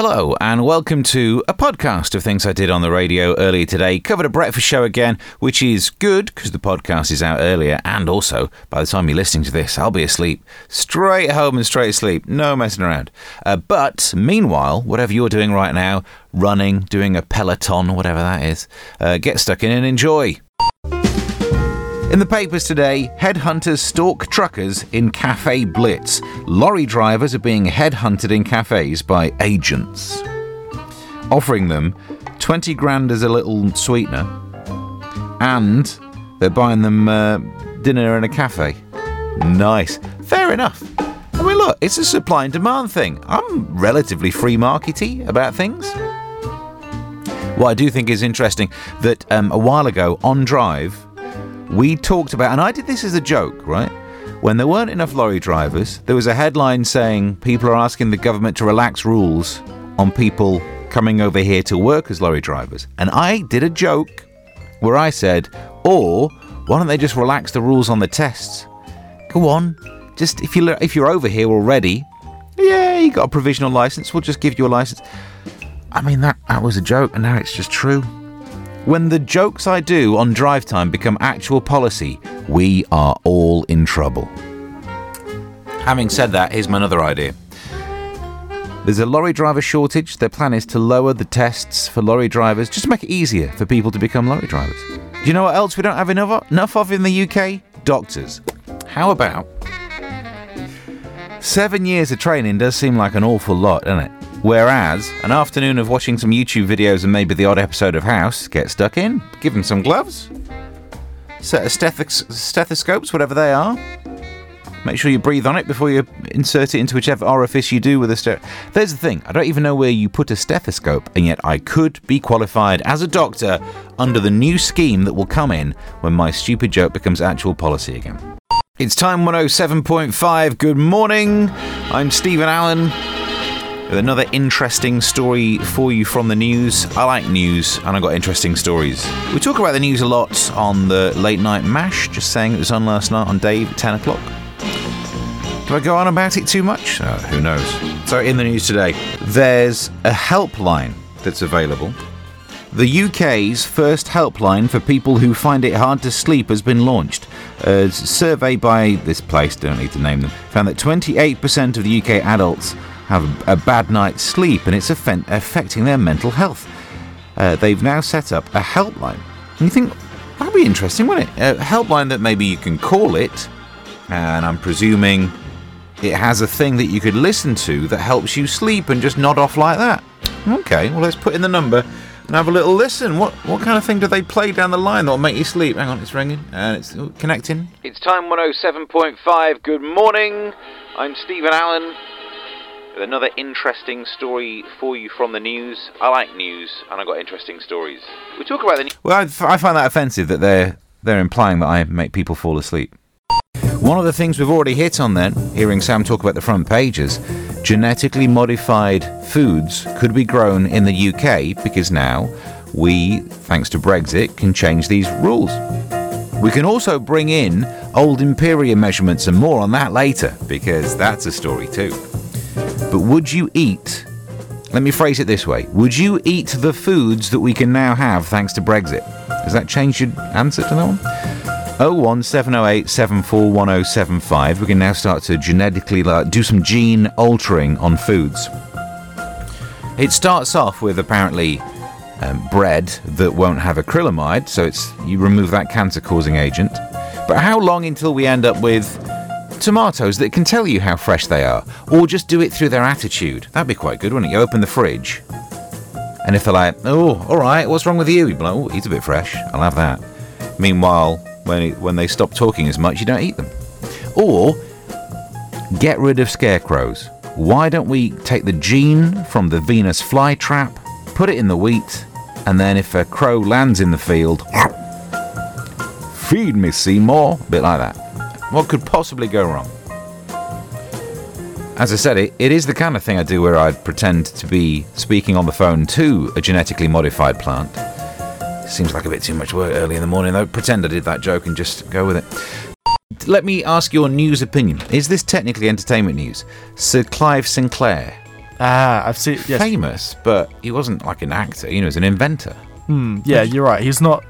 Hello, and welcome to a podcast of things I did on the radio earlier today. Covered a breakfast show again, which is good because the podcast is out earlier, and also by the time you're listening to this, I'll be asleep. Straight home and straight asleep, no messing around. Uh, but meanwhile, whatever you're doing right now, running, doing a peloton, whatever that is, uh, get stuck in and enjoy. In the papers today, headhunters stalk truckers in Cafe Blitz. Lorry drivers are being headhunted in cafes by agents, offering them 20 grand as a little sweetener, and they're buying them uh, dinner in a cafe. Nice. Fair enough. I mean, look, it's a supply and demand thing. I'm relatively free markety about things. What I do think is interesting that um, a while ago on Drive, we talked about, and I did this as a joke, right? When there weren't enough lorry drivers, there was a headline saying people are asking the government to relax rules on people coming over here to work as lorry drivers. And I did a joke where I said, or why don't they just relax the rules on the tests? Go on, just if you if you're over here already, yeah, you got a provisional license. We'll just give you a license. I mean that that was a joke, and now it's just true. When the jokes I do on drive time become actual policy, we are all in trouble. Having said that, here's my other idea. There's a lorry driver shortage. Their plan is to lower the tests for lorry drivers just to make it easier for people to become lorry drivers. Do you know what else we don't have enough, enough of in the UK? Doctors. How about seven years of training does seem like an awful lot, doesn't it? Whereas an afternoon of watching some YouTube videos and maybe the odd episode of House, get stuck in, give them some gloves, set of stethos- stethoscopes, whatever they are. Make sure you breathe on it before you insert it into whichever orifice you do with a steth. There's the thing, I don't even know where you put a stethoscope, and yet I could be qualified as a doctor under the new scheme that will come in when my stupid joke becomes actual policy again. It's time 107.5. Good morning. I'm Stephen Allen with another interesting story for you from the news. I like news and I've got interesting stories. We talk about the news a lot on the late night mash, just saying it was on last night on Dave at 10 o'clock. Do I go on about it too much? Uh, who knows? So, in the news today, there's a helpline that's available. The UK's first helpline for people who find it hard to sleep has been launched. A survey by this place, don't need to name them, found that 28% of the UK adults have a bad night's sleep and it's affecting their mental health. Uh, they've now set up a helpline. And you think, that'd be interesting, wouldn't it? A helpline that maybe you can call it, and I'm presuming it has a thing that you could listen to that helps you sleep and just nod off like that. Okay, well, let's put in the number and have a little listen. What what kind of thing do they play down the line that'll make you sleep? Hang on, it's ringing and it's connecting. It's time 107.5. Good morning. I'm Stephen Allen with another interesting story for you from the news. I like news, and I got interesting stories. We talk about the news. Well, I, I find that offensive that they're they're implying that I make people fall asleep. One of the things we've already hit on then, hearing Sam talk about the front pages, genetically modified foods could be grown in the UK because now we, thanks to Brexit, can change these rules. We can also bring in old imperial measurements and more on that later because that's a story too. But would you eat? Let me phrase it this way Would you eat the foods that we can now have thanks to Brexit? Does that change your answer to that one? 01708 741075. We can now start to genetically do some gene altering on foods. It starts off with apparently um, bread that won't have acrylamide, so it's you remove that cancer-causing agent. But how long until we end up with tomatoes that can tell you how fresh they are, or just do it through their attitude. That'd be quite good, wouldn't it? You open the fridge, and if they're like, "Oh, all right, what's wrong with you?" You'd like, "Oh, he's a bit fresh. I'll have that." Meanwhile, when when they stop talking as much, you don't eat them. Or get rid of scarecrows. Why don't we take the gene from the Venus flytrap, put it in the wheat, and then if a crow lands in the field, feed me, Seymour, a bit like that. What could possibly go wrong? As I said, it, it is the kind of thing I do where I'd pretend to be speaking on the phone to a genetically modified plant. Seems like a bit too much work early in the morning, though. Pretend I did that joke and just go with it. Let me ask your news opinion. Is this technically entertainment news? Sir Clive Sinclair Ah, I've seen. Yes. famous, but he wasn't like an actor. You know, he was an inventor. Hmm, yeah, you're right. He's not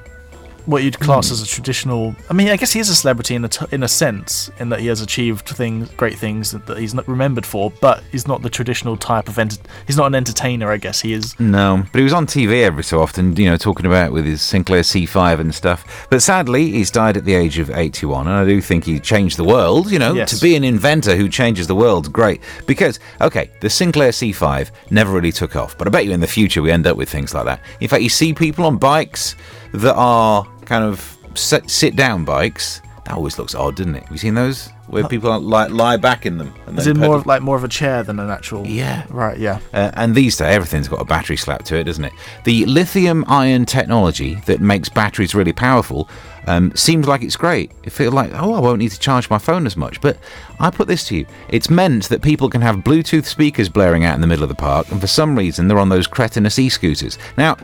what you'd class hmm. as a traditional. I mean, I guess he is a celebrity in a t- in a sense, in that he has achieved things, great things that, that he's not remembered for. But he's not the traditional type of. Ent- he's not an entertainer. I guess he is. No, but he was on TV every so often, you know, talking about with his Sinclair C5 and stuff. But sadly, he's died at the age of 81, and I do think he changed the world. You know, Yes. to be an inventor who changes the world, great. Because, okay, the Sinclair C5 never really took off, but I bet you in the future we end up with things like that. In fact, you see people on bikes that are kind of sit, sit down bikes. That always looks odd, doesn't it? Have you seen those? Where people lie, lie back in them. And Is it more of, like more of a chair than an actual? Yeah. Right. Yeah. Uh, and these days, everything's got a battery slap to it, doesn't it? The lithium ion technology that makes batteries really powerful um, seems like it's great. It feels like, oh, I won't need to charge my phone as much. But I put this to you it's meant that people can have Bluetooth speakers blaring out in the middle of the park, and for some reason, they're on those cretinous e scooters. Now,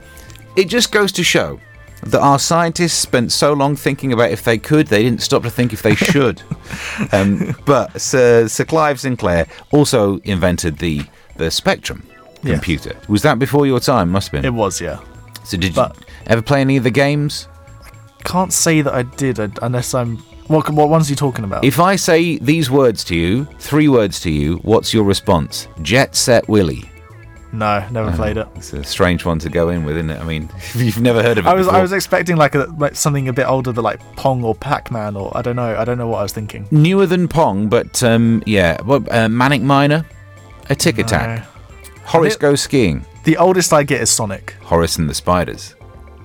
it just goes to show that our scientists spent so long thinking about if they could, they didn't stop to think if they should. um, but Sir, Sir Clive Sinclair also invented the the Spectrum computer. Was that before your time? Must have been. It was. Yeah. so did but- you ever play any of the games? Can't say that I did unless I'm. What what ones are you talking about? If I say these words to you, three words to you, what's your response? Jet Set Willy. No, never played it. It's a strange one to go in with, isn't it? I mean, if you've never heard of it I was before. I was expecting like a like something a bit older than like Pong or Pac Man or I don't know I don't know what I was thinking. newer than Pong, but um, yeah, what, uh, Manic Miner, Atic Atac, Horace it- Goes Skiing, The oldest I get is Sonic. Horace and the Spiders.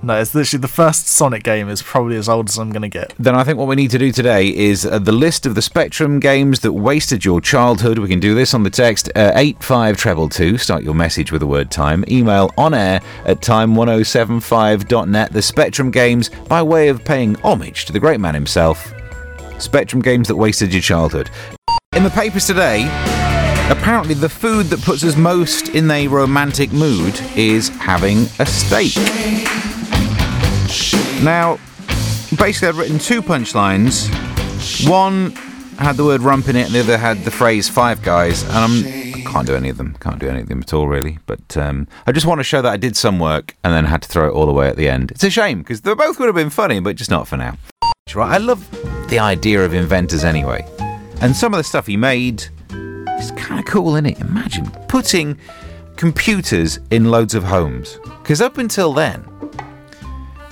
No, it's literally the first Sonic game is probably as old as I'm gonna get. Then I think what we need to do today is uh, the list of the Spectrum games that wasted your childhood. We can do this on the text uh, 85 treble 2. Start your message with the word time. Email on air at time1075.net. The Spectrum games by way of paying homage to the great man himself. Spectrum games that wasted your childhood. In the papers today, apparently the food that puts us most in a romantic mood is having a steak. Now, basically, I've written two punchlines. One had the word rump in it, and the other had the phrase five guys, and I'm, I can't do any of them. Can't do any of them at all, really. But um, I just want to show that I did some work and then had to throw it all away at the end. It's a shame because they both would have been funny, but just not for now. Right? I love the idea of inventors anyway, and some of the stuff he made is kind of cool, isn't it? Imagine putting computers in loads of homes, because up until then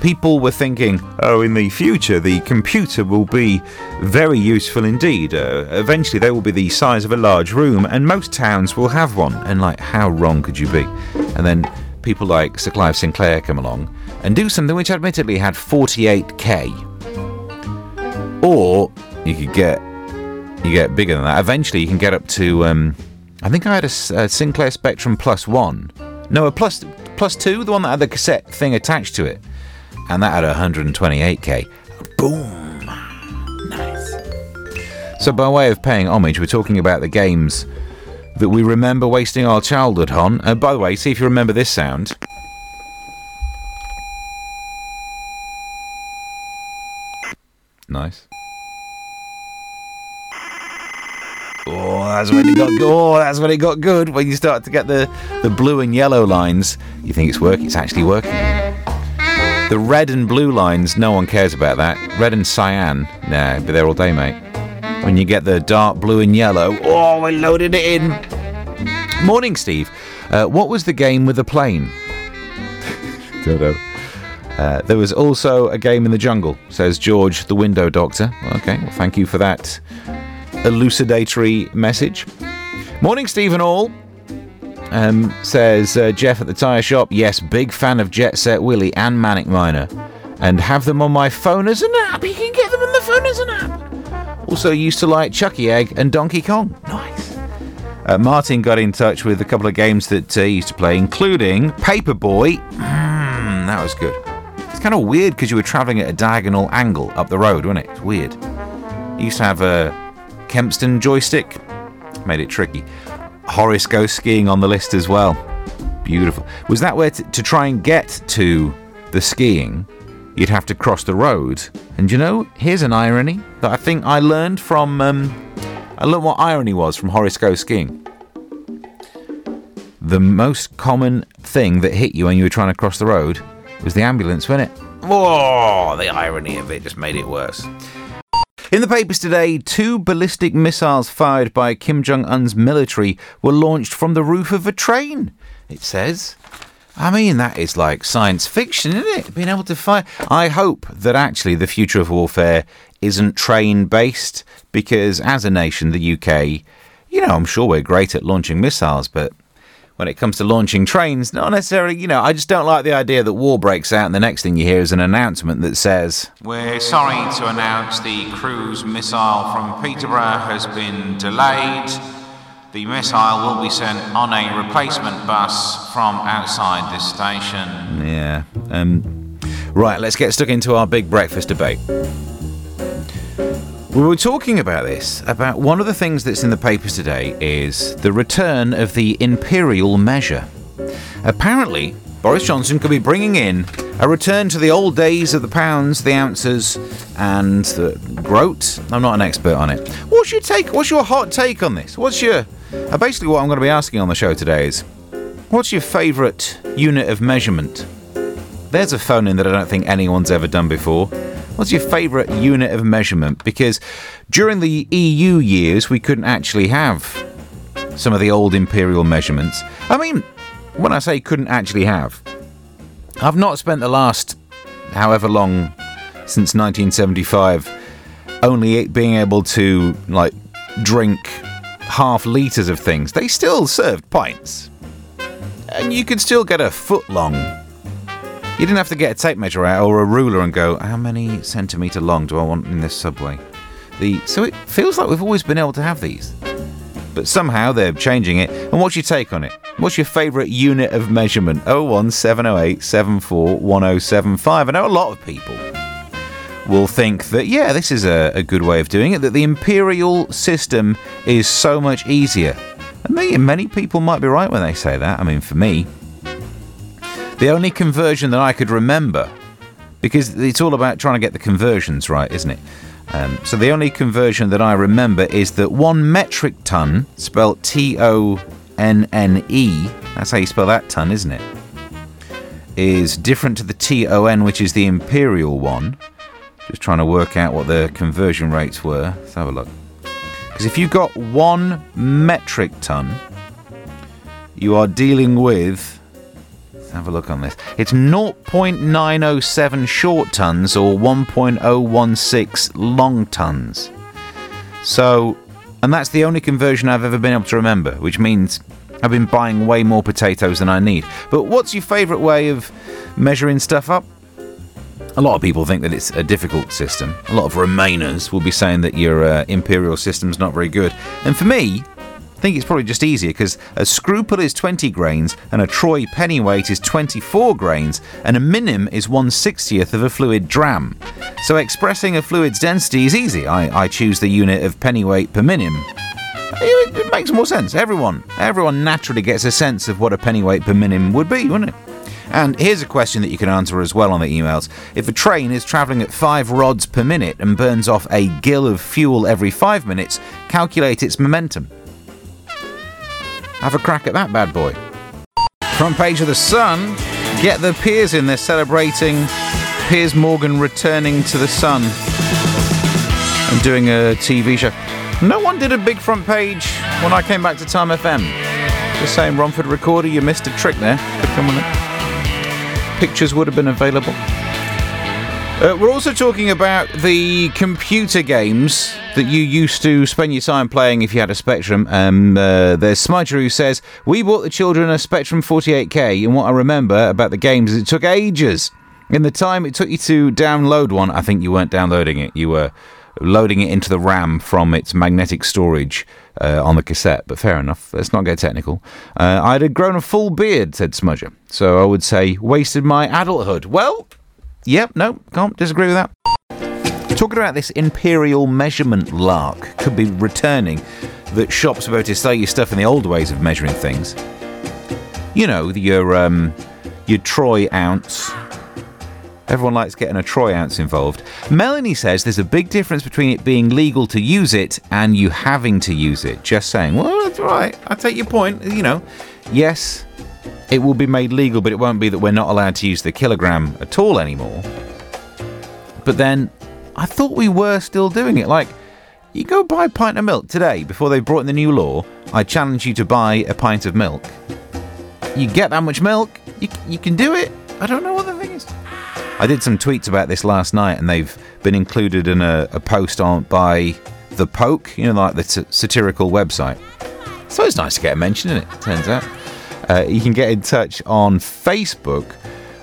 people were thinking, oh, in the future, the computer will be very useful indeed. Uh, eventually, they will be the size of a large room, and most towns will have one. And, like, how wrong could you be? And then people like Sir Clive Sinclair come along and do something which admittedly had 48k. Or you could get you get bigger than that. Eventually, you can get up to. Um, I think I had a Sinclair Spectrum Plus One. No, a plus plus two, the one that had the cassette thing attached to it, and that had 128k. Boom, nice. So, by way of paying homage, we're talking about the games that we remember wasting our childhood on. And by the way, see if you remember this sound. Nice. Oh, that's when it got good. Oh, that's when it got good. When you start to get the, the blue and yellow lines, you think it's working. It's actually working. The red and blue lines, no one cares about that. Red and cyan, nah, be there all day, mate. When you get the dark blue and yellow, oh, we loaded it in. Morning, Steve. Uh, what was the game with the plane? Don't know. Uh, there was also a game in the jungle, says George, the window doctor. Okay, well, thank you for that elucidatory message. Morning, Stephen All. Um, says uh, Jeff at the tyre shop. Yes, big fan of Jet Set Willy and Manic Miner, and have them on my phone as an app. You can get them on the phone as an app. Also, used to like Chuckie Egg and Donkey Kong. Nice. Uh, Martin got in touch with a couple of games that uh, he used to play, including Paperboy. Mm, that was good. It's kind of weird because you were travelling at a diagonal angle up the road, wasn't it? It's weird. He used to have a Kempston joystick, made it tricky. Horace goes skiing on the list as well. Beautiful. Was that where t- to try and get to the skiing, you'd have to cross the road? And you know, here's an irony that I think I learned from. Um, I learned what irony was from Horace Goes Skiing. the most common thing that hit you when you were trying to cross the road was the ambulance, wasn't it? Whoa, the irony of it just made it worse. In the papers today, two ballistic missiles fired by Kim Jong un's military were launched from the roof of a train, it says. I mean, that is like science fiction, isn't it? Being able to fire. I hope that actually the future of warfare isn't train based, because as a nation, the UK, you know, I'm sure we're great at launching missiles, but when it comes to launching trains, not necessarily, you know, I just don't like the idea that war breaks out and the next thing you hear is an announcement that says, We're sorry to announce the cruise missile from Peterborough has been delayed. The missile will be sent on a replacement bus from outside this station. Yeah. Um, right, let's get stuck into our big breakfast debate. We were talking about this, about one of the things that's in the papers today is the return of the imperial measure. Apparently, Boris Johnson could be bringing in a return to the old days of the pounds, the ounces, and the groat. I'm not an expert on it. What's your take? What's your hot take on this? What's your. Uh, basically, what I'm going to be asking on the show today is what's your favourite unit of measurement? There's a phone in that I don't think anyone's ever done before. What's your favourite unit of measurement? Because during the EU years, we couldn't actually have some of the old imperial measurements. I mean, when I say couldn't actually have, I've not spent the last however long since 1975 only being able to like drink half litres of things. They still served pints. And you could still get a foot long you didn't have to get a tape measure out or a ruler and go, how many centimetre long do I want in this subway? The so it feels like we've always been able to have these. But somehow they're changing it. And what's your take on it? What's your favourite unit of measurement? 01708 741075. I know a lot of people will think that, yeah, this is a, a good way of doing it, that the imperial system is so much easier. And many people might be right when they say that. I mean, for me, the only conversion that I could remember, because it's all about trying to get the conversions right, isn't it? Um, so the only conversion that I remember is that one metric ton, spelled T O N N E, that's how you spell that ton, isn't it? Is different to the T O N, which is the imperial one. Just trying to work out what the conversion rates were. Let's have a look. Because if you've got one metric ton, you are dealing with have a look on this. It's 0.907 short tons or 1.016 long tons. So, and that's the only conversion I've ever been able to remember, which means I've been buying way more potatoes than I need. But what's your favourite way of measuring stuff up? A lot of people think that it's a difficult system. A lot of Remainers will be saying that your uh, imperial system's not very good. And for me, I think it's probably just easier because a scruple is 20 grains and a troy pennyweight is 24 grains and a minim is 1 60th of a fluid dram. So expressing a fluid's density is easy. I, I choose the unit of pennyweight per minim. It, it makes more sense. Everyone, everyone naturally gets a sense of what a pennyweight per minim would be, wouldn't it? And here's a question that you can answer as well on the emails. If a train is travelling at 5 rods per minute and burns off a gill of fuel every 5 minutes, calculate its momentum. Have a crack at that bad boy. Front page of The Sun. Get the Piers in. They're celebrating Piers Morgan returning to The Sun and doing a TV show. No one did a big front page when I came back to Time FM. Just saying, Romford Recorder, you missed a trick there. Come on. Pictures would have been available. Uh, we're also talking about the computer games that you used to spend your time playing if you had a Spectrum. Um, uh, there's Smudger who says, We bought the children a Spectrum 48K, and what I remember about the games is it took ages. In the time it took you to download one, I think you weren't downloading it, you were loading it into the RAM from its magnetic storage uh, on the cassette. But fair enough, let's not get technical. Uh, I'd had grown a full beard, said Smudger, so I would say wasted my adulthood. Well, Yep, no, can't disagree with that. Talking about this imperial measurement lark could be returning that shops about to sell you stuff in the old ways of measuring things. You know, your um, your troy ounce, Everyone likes getting a troy ounce involved. Melanie says there's a big difference between it being legal to use it and you having to use it. Just saying, well, that's right. I take your point. You know, yes, it will be made legal, but it won't be that we're not allowed to use the kilogram at all anymore. But then I thought we were still doing it. Like, you go buy a pint of milk today before they brought in the new law. I challenge you to buy a pint of milk. You get that much milk, you, you can do it. I don't know what the thing is. I did some tweets about this last night, and they've been included in a, a post on by the Poke, you know, like the t- satirical website. So it's nice to get a mention in it. Turns out, uh, you can get in touch on Facebook.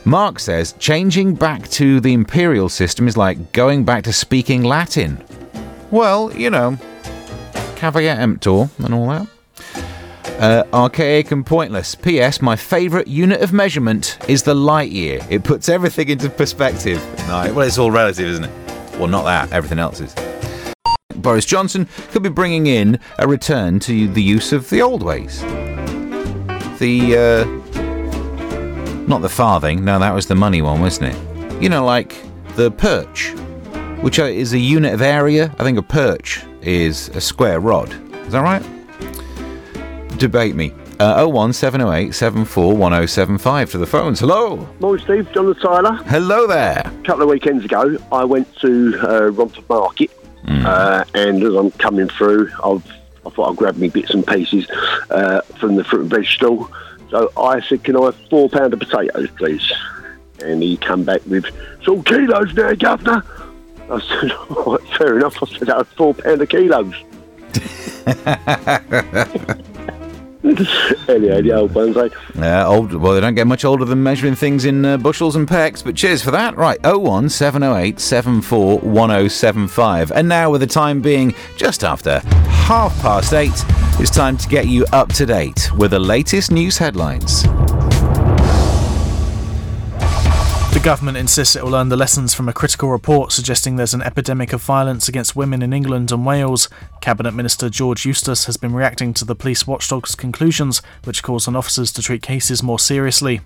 Mark says changing back to the imperial system is like going back to speaking Latin. Well, you know, caveat emptor and all that. Uh, archaic and pointless. P.S. My favourite unit of measurement is the light year. It puts everything into perspective. No, well, it's all relative, isn't it? Well, not that. Everything else is. Boris Johnson could be bringing in a return to the use of the old ways. The, uh, not the farthing. No, that was the money one, wasn't it? You know, like the perch, which is a unit of area. I think a perch is a square rod. Is that right? debate me. Uh, 01708 741075 to the phones. Hello. Morning, Steve. John the Tyler. Hello there. A couple of weekends ago, I went to uh, Romford Market, uh, and as I'm coming through, I've, I thought I'd grab me bits and pieces uh, from the fruit and veg stall. So I said, "Can I have four pound of potatoes, please?" And he come back with, "It's all kilos now, governor." I said, "All right, fair enough." I said, "That's four pound of kilos." anyway, the old ones, eh? Uh, old, well, they don't get much older than measuring things in uh, bushels and pecks, but cheers for that. Right, 01708 741075. And now, with the time being just after half past eight, it's time to get you up to date with the latest news headlines. The government insists it will learn the lessons from a critical report suggesting there's an epidemic of violence against women in England and Wales. Cabinet Minister George Eustice has been reacting to the police watchdog's conclusions, which calls on officers to treat cases more seriously.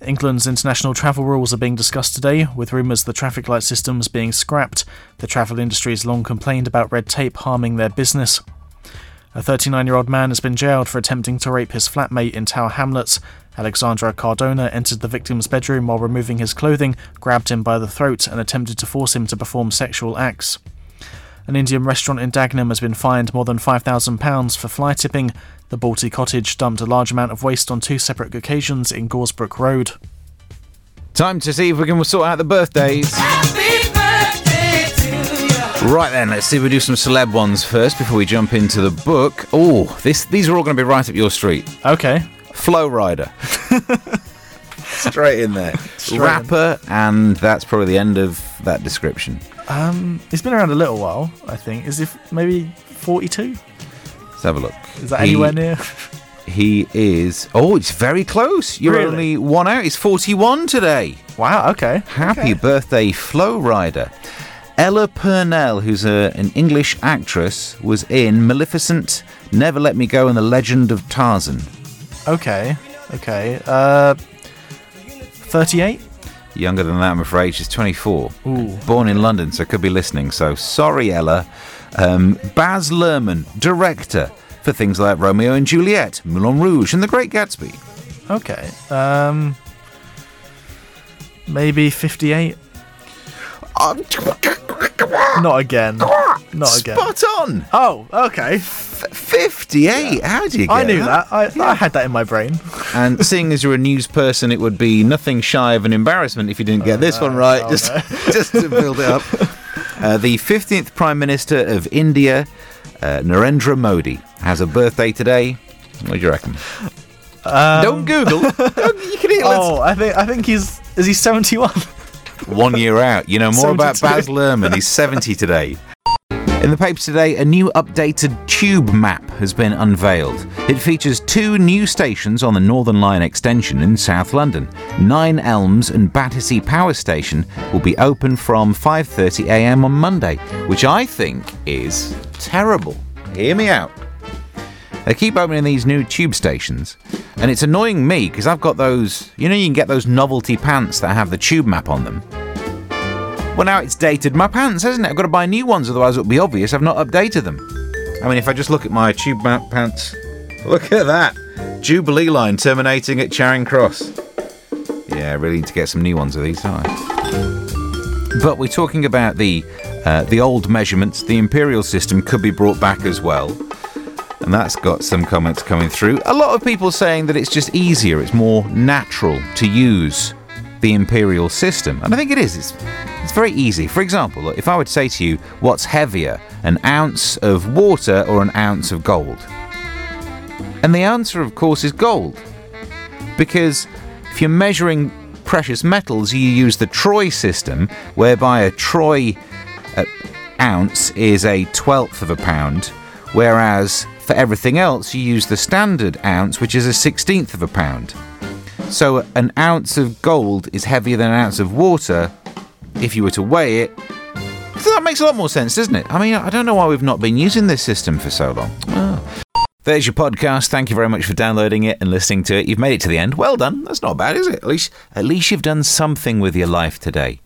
England's international travel rules are being discussed today, with rumours the traffic light systems being scrapped. The travel industry has long complained about red tape harming their business. A 39 year old man has been jailed for attempting to rape his flatmate in Tower Hamlets. Alexandra Cardona entered the victim's bedroom while removing his clothing, grabbed him by the throat, and attempted to force him to perform sexual acts. An Indian restaurant in Dagenham has been fined more than £5,000 for fly tipping. The Balti Cottage dumped a large amount of waste on two separate occasions in Goresbrook Road. Time to see if we can sort out the birthdays. Right then, let's see if we do some celeb ones first before we jump into the book. Oh, this these are all going to be right up your street. Okay. Flo Rida. Straight in there. Straight in. Rapper, and that's probably the end of that description. Um, he's been around a little while, I think. Is he f- maybe 42? Let's have a look. Is that He- anywhere near? He is. Oh, it's very close. You're Really? only one out. He's 41 today. Wow, okay. Happy Okay. birthday, Flo Rida. Ella Purnell, who's a, an English actress, was in Maleficent, Never Let Me Go, and The Legend of Tarzan. Okay, okay. Uh, 38? Younger than that, I'm afraid. She's 24. Ooh. Born in London, so could be listening. So sorry, Ella. Um, Baz Luhrmann, director for things like Romeo and Juliet, Moulin Rouge, and The Great Gatsby. Okay. Um, maybe 58? Not again. Not again. Spot on! Oh, okay. F- 58. How do you get I knew that. I, I had that in my brain. And seeing as you're a news person, it would be nothing shy of an embarrassment if you didn't get this one right, oh, just, just to build it up. Uh, the 15th Prime Minister of India, uh, Narendra Modi, has a birthday today. What do you reckon? Don't Google. Don't- you can let's- Oh, I think I think he's is he 71? One year out. You know more about Baz Luhrmann. He's 70 today. In the papers today, a new updated tube map has been unveiled. It features two new stations on the Northern Line extension in South London. Nine Elms and Battersea Power Station will be open from 5:30 a.m. on Monday, which I think is terrible. Hear me out. They keep opening these new tube stations, And it's annoying me because I've got those, you know, you can get those novelty pants that have the tube map on them. Well, now it's dated my pants, hasn't it? I've got to buy new ones, otherwise it'll be obvious I've not updated them. I mean, if I just look at my tube map pants, look at that. Jubilee line terminating at Charing Cross. Yeah, I really need to get some new ones of these, don't I? But we're talking about the uh, the old measurements. The imperial system could be brought back as well, and that's got some comments coming through. A lot of people saying that it's just easier, it's more natural to use the imperial system, and I think it is. It's it's very easy. For example, look, if I would say to you, what's heavier, an ounce of water or an ounce of gold? And the answer, of course, is gold, because if you're measuring precious metals, you use the troy system, whereby a troy uh, ounce is a twelfth of a pound, whereas for everything else, you use the standard ounce, which is a sixteenth of a pound. So an ounce of gold is heavier than an ounce of water if you were to weigh it. So that makes a lot more sense, doesn't it? I mean, I don't know why we've not been using this system for so long. Oh. There's your podcast. Thank you very much for downloading it and listening to it. You've made it to the end. Well done. That's not bad, is it? At least, at least you've done something with your life today.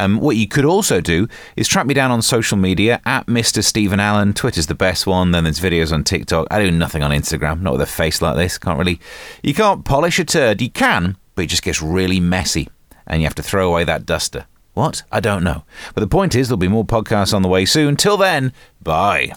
Um, what you could also do is track me down on social media at Mr. Stephen Allen. Twitter's the best one. Then there's videos on TikTok. I do nothing on Instagram. Not with a face like this. Can't really. You can't polish a turd. You can, but it just gets really messy, and you have to throw away that duster. What? I don't know. But the point is, there'll be more podcasts on the way soon. Till then, bye.